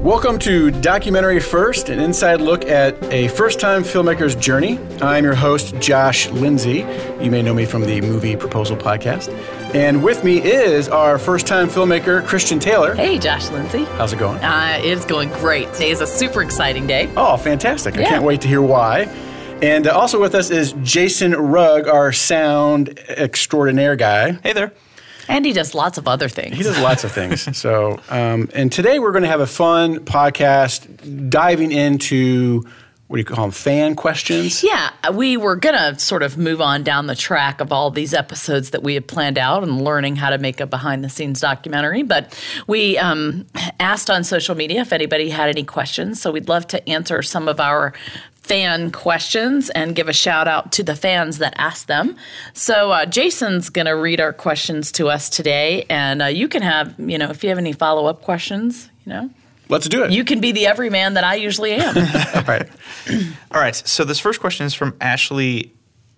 Welcome to Documentary First, an inside look at a first time filmmaker's journey. I'm your host, Josh Lindsay. You may know me from the Movie Proposal Podcast. And with me is our first time filmmaker, Christian Taylor. Hey, Josh Lindsay. How's it going? Uh, it's going great. Today is a super exciting day. Oh, fantastic. I can't wait to hear why. And uh, also with us is Jason Rugg, our sound extraordinaire guy. Hey there. And he does lots of other things. He does lots of things. So, um, and today we're going to have a fun podcast diving into what do you call them? Fan questions. Yeah, we were going to sort of move on down the track of all these episodes that we had planned out and learning how to make a behind the scenes documentary. But we um, asked on social media if anybody had any questions. So we'd love to answer some of our fan questions and give a shout out to the fans that asked them. So uh, Jason's going to read our questions to us today. And uh, you can have, you know, if you have any follow up questions, you know, Let's do it. you can be the everyman that I usually am. All right. All right. So this first question is from Ashley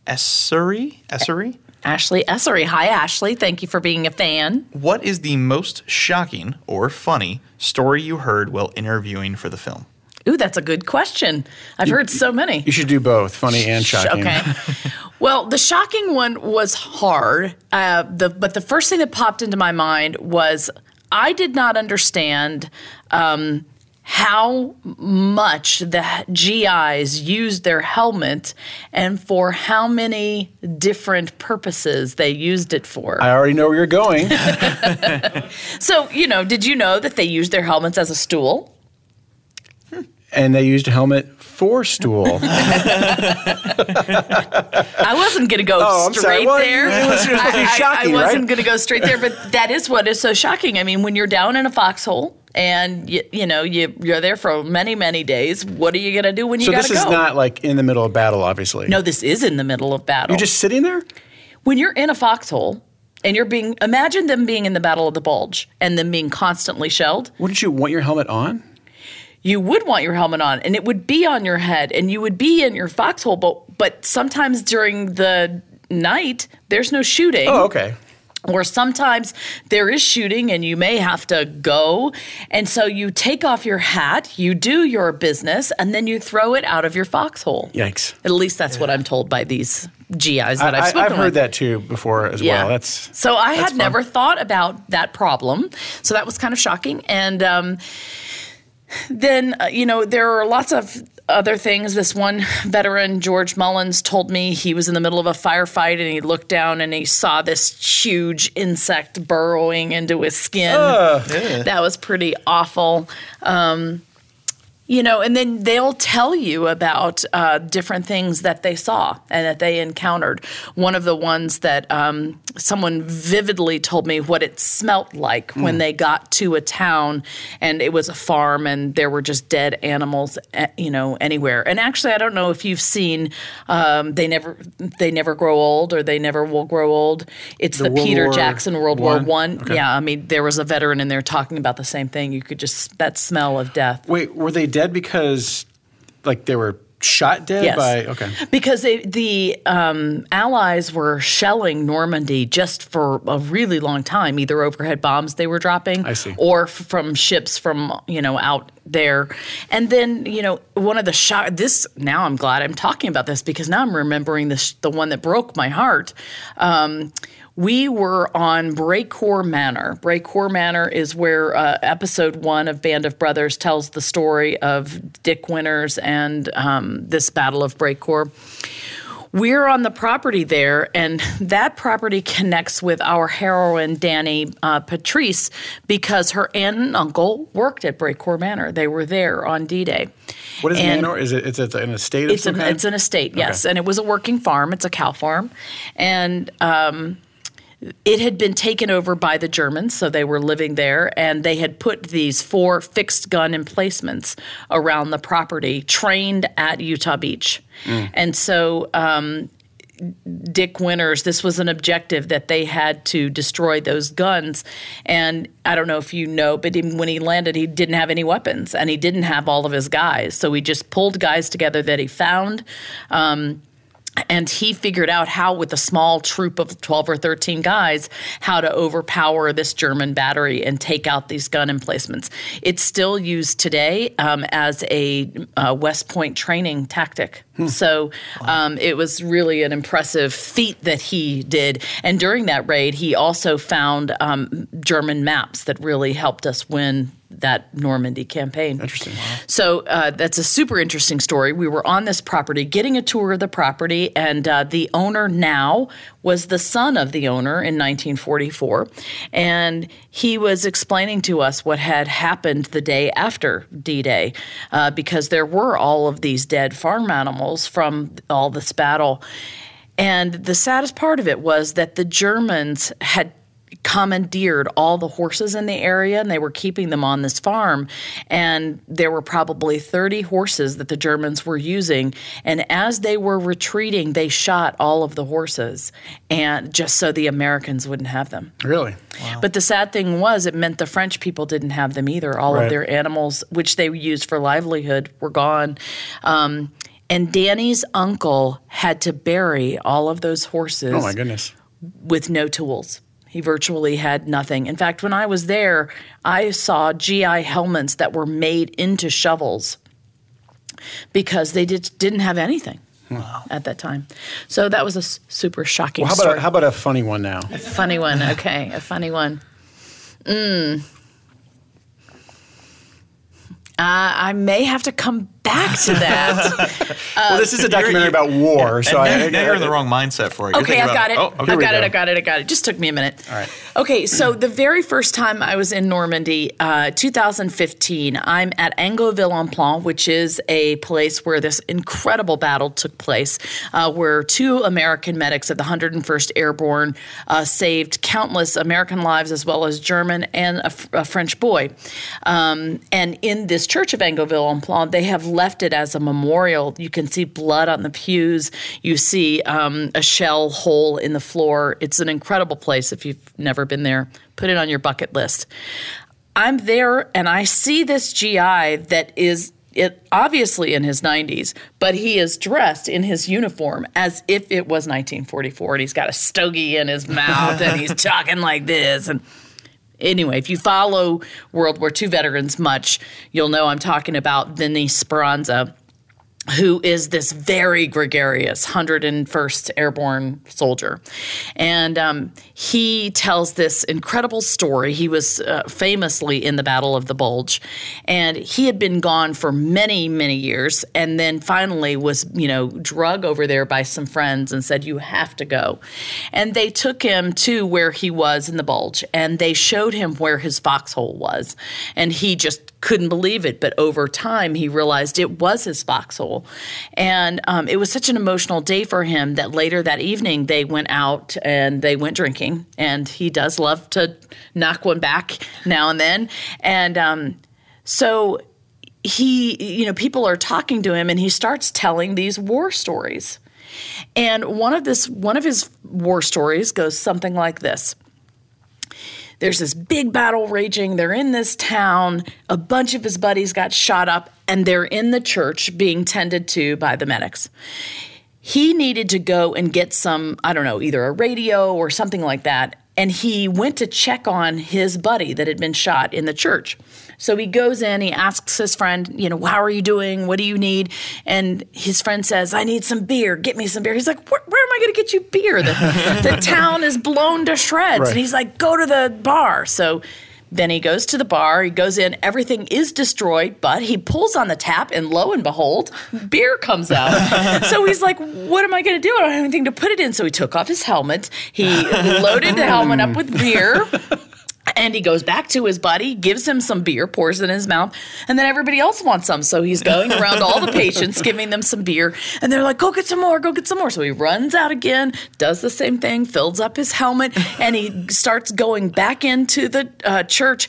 Essery. Essery. Ashley Essery. Hi, Ashley. Thank you for being a fan. What is the most shocking or funny story you heard while interviewing for the film? Ooh, that's a good question. I've heard so many. You should do both, funny and shocking. Okay. well, the shocking one was hard. Uh, the but the first thing that popped into my mind was I did not understand um, how much the GIs used their helmet and for how many different purposes they used it for. I already know where you're going. so, you know, did you know that they used their helmets as a stool? And they used a helmet for stool. I wasn't going to go Oh, I'm straight sorry. Well, there. it was supposed to be I- I- shocking, I, wasn't right? going to go straight there, but that is what is so shocking. I mean, when you're down in a foxhole and you, you know you you're there for many many days, what are you going to do when you so got this is go? not like in the middle of battle, obviously. no, this is in the middle of battle. You're just sitting there? when you're in a foxhole and you're being imagine them being in the Battle of the Bulge and them being constantly shelled. Wouldn't you want your helmet on? You would want your helmet on and it would be on your head and you would be in your foxhole but but sometimes during the night there's no shooting Oh, okay. or sometimes there is shooting and you may have to go and so you take off your hat you do your business and then you throw it out of your foxhole Yikes. at least that's what i'm told by these gis that I, i've I, spoken I've heard with. that too before as well. That's so I that's had fun. never thought about that problem. So that was kind of shocking. And um, then uh, you know there are lots of other things. This one veteran, George Mullins, told me he was in the middle of a firefight and he looked down and he saw this huge insect burrowing into his skin. That was pretty awful. Um, you know, and then they'll tell you about uh, different things that they saw and that they encountered. One of the ones that um, someone vividly told me what it smelt like when they got to a town and it was a farm and there were just dead animals, eh, you know, anywhere. And actually, I don't know if you've seen um, they never they never grow old or they never will grow old. It's the, World Peter War Jackson World War One? One. Okay. Yeah, I mean, there was a veteran in there talking about the same thing. You could just that smell of death. Wait, were they dead because like they were shot dead Yes. by okay. Because they, the um, Allies were shelling Normandy just for a really long time, either overhead bombs they were dropping, I see. or f- from ships from you know out there. And then you know one of the shot. This now I'm glad I'm talking about this because now I'm remembering this the one that broke my heart. Um, we were on Brécourt Manor. Brécourt Manor is where uh, episode one of Band of Brothers tells the story of Dick Winters and um, this Battle of Brécourt. We're on the property there, and that property connects with our heroine, Danny uh, Patrice, because her aunt and uncle worked at Brécourt Manor. They were there on D Day. What is And- Manor? Is it it's, an estate of It's an, it's an estate, yes, and it was a working farm. It's a cow farm, and um, it had been taken over by the Germans, so they were living there, and they had put these four fixed gun emplacements around the property, trained at Utah Beach, and so. Um, Dick Winters, this was an objective that they had to destroy those guns. And I don't know if you know, but even when he landed, he didn't have any weapons and he didn't have all of his guys. So he just pulled guys together that he found. Um, and he figured out how with a small troop of 12 or 13 guys how to overpower this german battery and take out these gun emplacements. It's still used today um, as a uh, west point training tactic. So um, it was really an impressive feat that he did. And during that raid he also found um, german maps that really helped us win that Normandy campaign. Interesting. So uh, that's a super interesting story. We were on this property, getting a tour of the property, and uh, the owner now was the son of the owner in 1944, and he was explaining to us what had happened the day after D-Day, uh, because there were all of these dead farm animals from all this battle. And the saddest part of it was that the Germans had commandeered all the horses in the area and they were keeping them on this farm. And there were probably 30 horses that the Germans were using. And as they were retreating, they shot all of the horses and just so the Americans wouldn't have them. Really? But the sad thing was, it meant the French people didn't have them either. All Right. of their animals, which they used for livelihood, were gone. Um, and Danny's uncle had to bury all of those horses Oh my goodness. with no tools. He virtually had nothing. In fact, when I was there, I saw GI helmets that were made into shovels because they did, didn't have anything at that time. So that was a super shocking Well, how story. about a, how about a funny one now? A funny one. Okay, a funny one. Mm. Uh, I may have to come back to that. well, this is a documentary about war, so and now, I, now you're in the wrong mindset for it. You're Okay, I've got about- it. Oh, okay. I've we got it. go. I got it. I got it. Just took me a minute. All right. Okay, so the very first time I was in Normandy, uh, 2015, I'm at Angoville-au-Plain, which is a place where this incredible battle took place, uh, where two American medics of the 101st Airborne uh, saved countless American lives as well as German and a French boy. Um, and in this church of Angoville-au-Plain, they have left it as a memorial. You can see blood on the pews. You see um, a shell hole in the floor. It's an incredible place if you've never been there. Put it on your bucket list. I'm there and I see this GI that is it obviously in his 90s, but he is dressed in his uniform as if it was 1944 and he's got a stogie in his mouth and he's talking like this and Anyway, if you follow World War II veterans much, you'll know I'm talking about Vinny Speranza, who is this very gregarious 101st Airborne soldier. And um, he tells this incredible story. He was uh, famously in the Battle of the Bulge, and he had been gone for many, many years, and then finally was, you know, drug over there by some friends and said, You have to go. And they took him to where he was in the Bulge, and they showed him where his foxhole was. And he just couldn't believe it. But over time, he realized it was his foxhole. And um, it was such an emotional day for him that later that evening, they went out and they went drinking. And he does love to knock one back now and then. And um, so he, you know, people are talking to him and he starts telling these war stories. And one of this one of his war stories goes something like this there's this big battle raging. They're in this town. A bunch of his buddies got shot up, and they're in the church being tended to by the medics. He needed to go and get some, I don't know, either a radio or something like that. And he went to check on his buddy that had been shot in the church. So he goes in, he asks his friend, you know, how are you doing? What do you need? And his friend says, I need some beer. Get me some beer. He's like, where, where am I going to get you beer? The, the town is blown to shreds. Right. And he's like, go to the bar. So then he goes to the bar, he goes in, everything is destroyed, but he pulls on the tap, and lo and behold, beer comes out. so he's like, What am I going to do? I don't have anything to put it in. So he took off his helmet, he loaded the helmet up with beer. And he goes back to his buddy, gives him some beer, pours it in his mouth, and then everybody else wants some. So he's going around all the patients, giving them some beer, and they're like, "Go get some more, go get some more." So he runs out again, does the same thing, fills up his helmet, and he starts going back into the uh, church.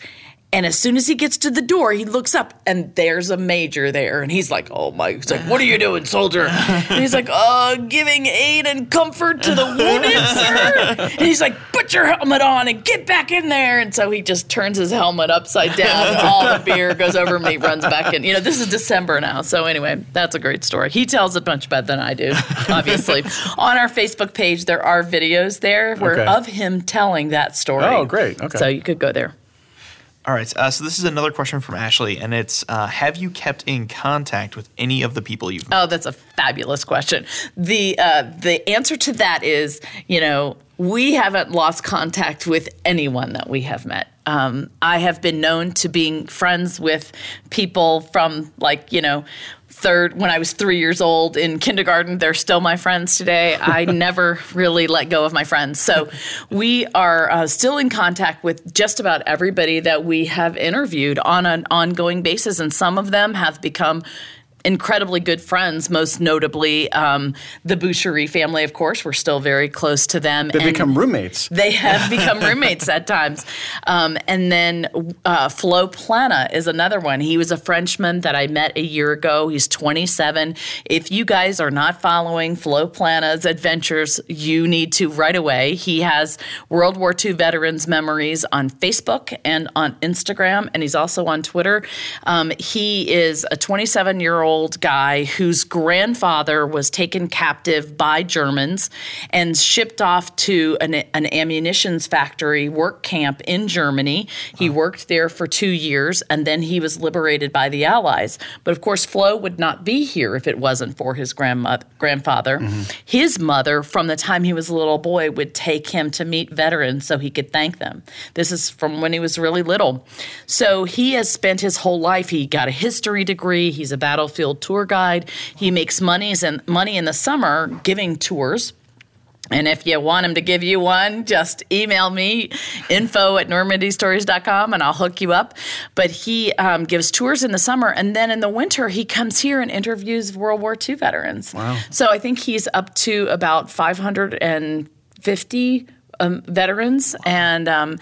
And as soon as he gets to the door, he looks up and there's a major there. And he's like, Oh my, he's like, What are you doing, soldier? And he's like, Uh, giving aid and comfort to the wounded, sir. And he's like, Put your helmet on and get back in there. And so he just turns his helmet upside down. all the beer goes over he runs back in. You know, this is December now. So anyway, that's a great story. He tells it much better than I do, obviously. on our Facebook page, there are videos there where, Okay. of him telling that story. Oh, great. Okay. So you could go there. All right. Uh, so this is another question from Ashley, and it's: uh, Have you kept in contact with any of the people you've met? Oh, that's a fabulous question. The uh, the answer to that is, you know, we haven't lost contact with anyone that we have met. Um, I have been known to being friends with people from like you know. Third, when I was three years old in kindergarten, they're still my friends today. I never really let go of my friends. So we are uh, still in contact with just about everybody that we have interviewed on an ongoing basis. And some of them have become incredibly good friends, most notably um, the Boucherie family, of course. We're still very close to them. They become roommates. They have become roommates at times. Um, and then uh, Flo Plana is another one. He was a Frenchman that I met a year ago. He's 27. If you guys are not following Flo Plana's adventures, you need to right away. He has World War II veterans memories on Facebook and on Instagram, and he's also on Twitter. Um, he is a 27 year old guy whose grandfather was taken captive by Germans and shipped off to an, an ammunitions factory work camp in Germany. He worked there for two years and then he was liberated by the Allies. But of course, Flo would not be here if it wasn't for his grandmother, grandfather. Mm-hmm. His mother, from the time he was a little boy, would take him to meet veterans so he could thank them. This is from when he was really little. So he has spent his whole life. He got a history degree. He's a battlefield tour guide. He makes monies and money in the summer giving tours. And if you want him to give you one, just email me, info at normandystories.com, and I'll hook you up. But he um, gives tours in the summer, and then in the winter, he comes here and interviews World War II veterans. Wow. So I think he's up to about 550 um, veterans. And um,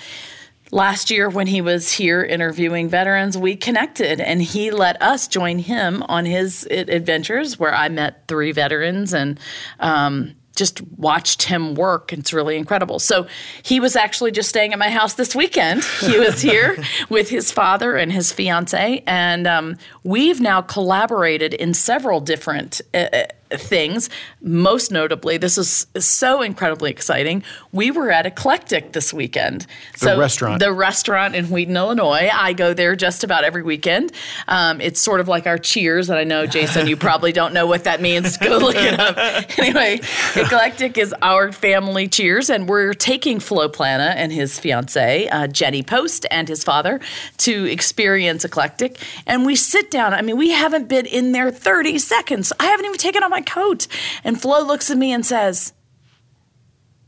last year, when he was here interviewing veterans, we connected, and he let us join him on his adventures where I met three veterans and um, just watched him work. It's really incredible. So he was actually just staying at my house this weekend. He was here with his father and his fiance, and um, we've now collaborated in several different. Uh, things. Most notably, this is so incredibly exciting. We were at Eclectic this weekend. The restaurant. The restaurant in Wheaton, Illinois. I go there just about every weekend. Um, it's sort of like our Cheers, and I know, Jason, you probably don't know what that means. Go look it up. Anyway, Eclectic is our family Cheers, and we're taking Flo Plana and his fiance, uh, Jenny Post, and his father to experience Eclectic. And we sit down. I mean, we haven't been in there 30 seconds. I haven't even taken off my coat. And Flo looks at me and says,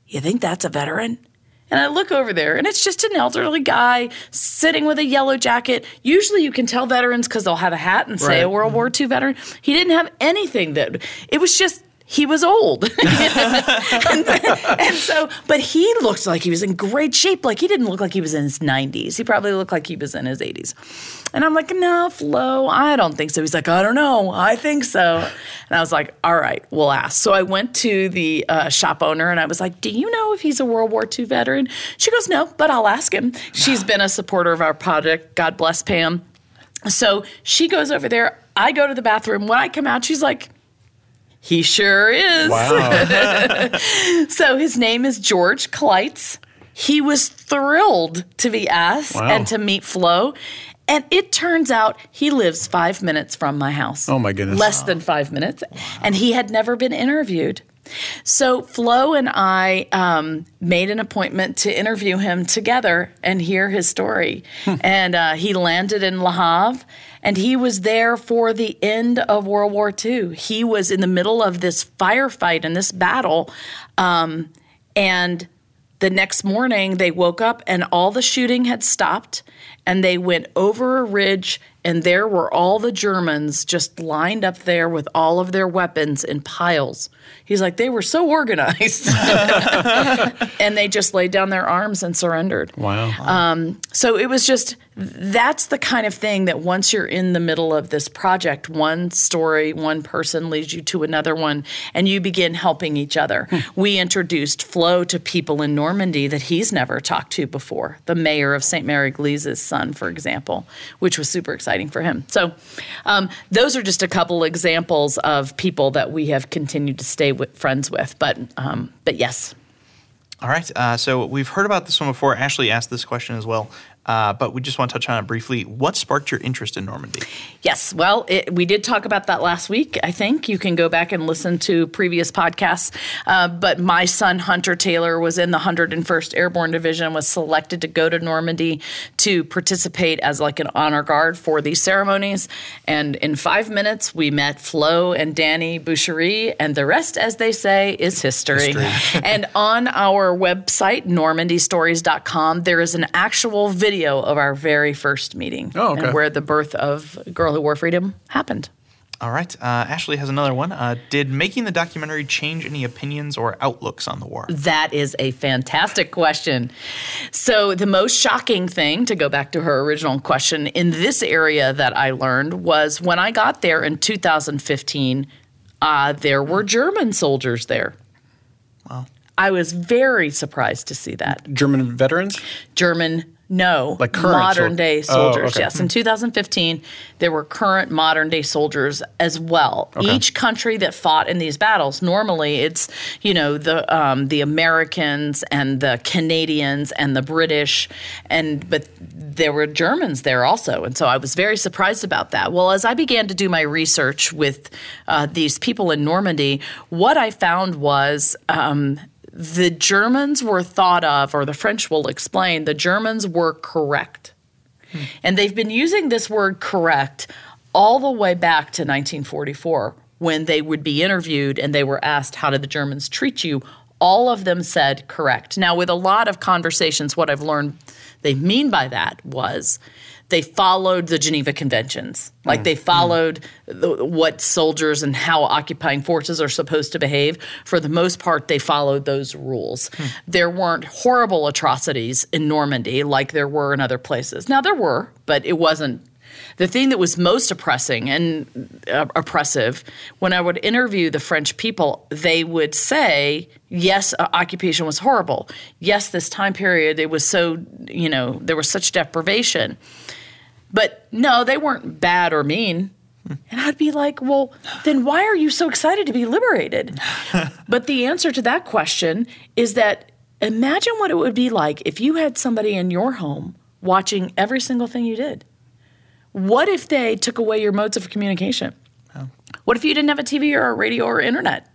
You think that's a veteran? And I look over there, and it's just an elderly guy sitting with a yellow jacket. Usually, you can tell veterans because they'll have a hat and say Right. a World War II veteran. He didn't have anything that it was just he was old. and, and so, but he looked like he was in great shape. Like he didn't look like he was in his 90s. He probably looked like he was in his 80s. And I'm like, no, Flo, I don't think so. He's like, I don't know. I think so. And I was like, all right, we'll ask. So I went to the uh, shop owner and I was like, do you know if he's a World War II veteran? She goes, no, but I'll ask him. She's been a supporter of our project. God bless Pam. So she goes over there. I go to the bathroom. When I come out, she's like, he sure is. Wow. So his name is George Kleitz. He was thrilled to be asked Wow. and to meet Flo. And it turns out he lives five minutes from my house. Oh, my goodness. Less than five minutes. And he had never been interviewed. So Flo and I um, made an appointment to interview him together and hear his story. and uh, he landed in Le Havre, and he was there for the end of World War II. He was in the middle of this firefight and this battle, um, and the next morning they woke up and all the shooting had stopped and they went over a ridge and there were all the Germans just lined up there with all of their weapons in piles. He's like, they were so organized. and they just laid down their arms and surrendered. Wow. Um, so it was just that's the kind of thing that once you're in the middle of this project, one story, one person leads you to another one, and you begin helping each other. we introduced Flo to people in Normandy that he's never talked to before. The mayor of Sainte-Mère-Église's son, for example, which was super exciting for him. So um, those are just a couple examples of people that we have continued to stay with, friends with. But um, but yes. All right. Uh, so we've heard about this one before. Ashley asked this question as well. Uh, but we just want to touch on it briefly. What sparked your interest in Normandy? Yes, well, it, we did talk about that last week. I think you can go back and listen to previous podcasts. Uh, but my son Hunter Taylor was in the 101st Airborne Division, was selected to go to Normandy to participate as like an honor guard for these ceremonies. And in five minutes, we met Flo and Danny Boucherie, and the rest, as they say, is history. history. and on our website, normandystories.com, there is an actual video video of our very first meeting oh, okay. and where the birth of Girl Who Wore Freedom happened. All right. Uh, Ashley has another one. Uh, did making the documentary change any opinions or outlooks on the war? That is a fantastic question. So, the most shocking thing, to go back to her original question, in this area that I learned was when I got there in 2015, uh, there were German soldiers there. Wow. I was very surprised to see that. German veterans? German no, like modern sol- day soldiers. Oh, okay. Yes, in 2015, there were current modern day soldiers as well. Okay. Each country that fought in these battles, normally it's you know the um, the Americans and the Canadians and the British, and but there were Germans there also, and so I was very surprised about that. Well, as I began to do my research with uh, these people in Normandy, what I found was. Um, the Germans were thought of, or the French will explain, the Germans were correct. Hmm. And they've been using this word correct all the way back to 1944 when they would be interviewed and they were asked, How did the Germans treat you? All of them said correct. Now, with a lot of conversations, what I've learned they mean by that was they followed the Geneva Conventions. Like mm. they followed mm. the, what soldiers and how occupying forces are supposed to behave. For the most part, they followed those rules. Mm. There weren't horrible atrocities in Normandy like there were in other places. Now, there were, but it wasn't. The thing that was most oppressing and uh, oppressive, when I would interview the French people, they would say, yes, uh, occupation was horrible. Yes, this time period, it was so, you know, there was such deprivation. But no, they weren't bad or mean. And I'd be like, well, then why are you so excited to be liberated? but the answer to that question is that imagine what it would be like if you had somebody in your home watching every single thing you did. What if they took away your modes of communication? Oh. What if you didn't have a TV or a radio or internet?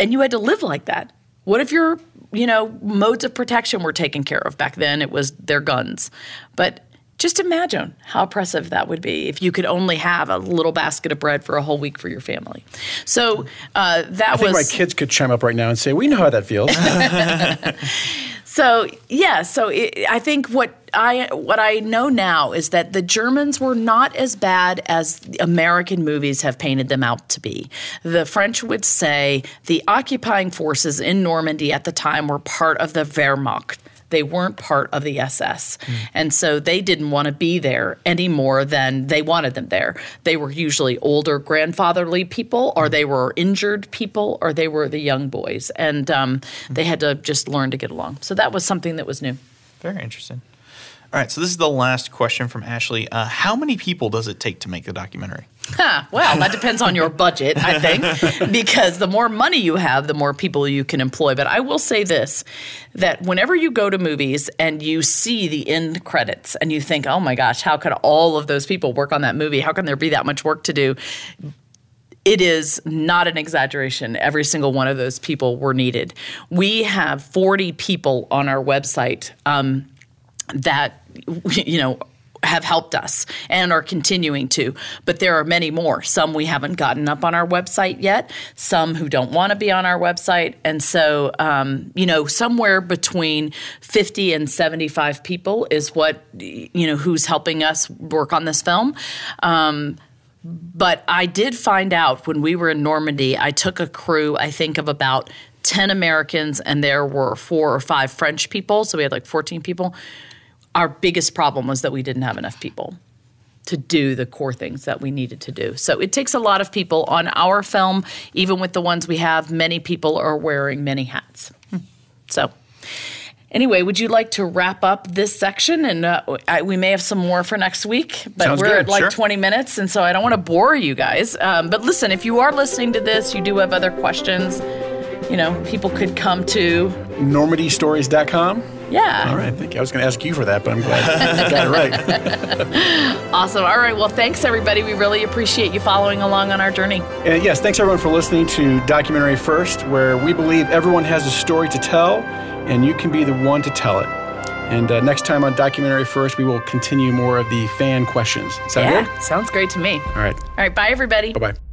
And you had to live like that? What if your, you know, modes of protection were taken care of? Back then it was their guns. But just imagine how oppressive that would be if you could only have a little basket of bread for a whole week for your family. So uh, that was I think was. my kids could chime up right now and say, "We know how that feels." so yeah, so it, I think what I what I know now is that the Germans were not as bad as American movies have painted them out to be. The French would say the occupying forces in Normandy at the time were part of the Wehrmacht they weren't part of the SS. Mm. And so they didn't want to be there any more than they wanted them there. They were usually older grandfatherly people, or they were injured people, or they were the young boys. And um, they had to just learn to get along. So that was something that was new. Very interesting. All right, so this is the last question from Ashley. Uh, how many people does it take to make the documentary? Huh, well, that depends on your budget, I think, because the more money you have, the more people you can employ. But I will say this that whenever you go to movies and you see the end credits and you think, oh my gosh, how could all of those people work on that movie? How can there be that much work to do? it is not an exaggeration. Every single one of those people were needed. We have 40 people on our website um, that, you know, have helped us and are continuing to. But there are many more. Some we haven't gotten up on our website yet, some who don't want to be on our website. And so, um, you know, somewhere between 50 and 75 people is what, you know, who's helping us work on this film. Um, but I did find out when we were in Normandy, I took a crew, I think, of about 10 Americans, and there were four or five French people. So we had like 14 people. Our biggest problem was that we didn't have enough people to do the core things that we needed to do. So it takes a lot of people on our film, even with the ones we have, many people are wearing many hats. So Anyway, would you like to wrap up this section? And uh, I, we may have some more for next week, but Sounds we're good, at like sure. 20 minutes, and so I don't want to bore you guys. Um, but listen, if you are listening to this, you do have other questions. You know, people could come to, NormandyStories.com. yeah. All right, thank you. I was going to ask you for that, but I'm glad you got it right. Awesome. All right. Well, thanks, everybody. We really appreciate you following along on our journey. And yes, thanks everyone for listening to Documentary First, where we believe everyone has a story to tell, and you can be the one to tell it. And uh, next time on Documentary First, we will continue more of the fan questions. Sound yeah. good? Sounds great to me. All right. All right. Bye, everybody. Bye bye.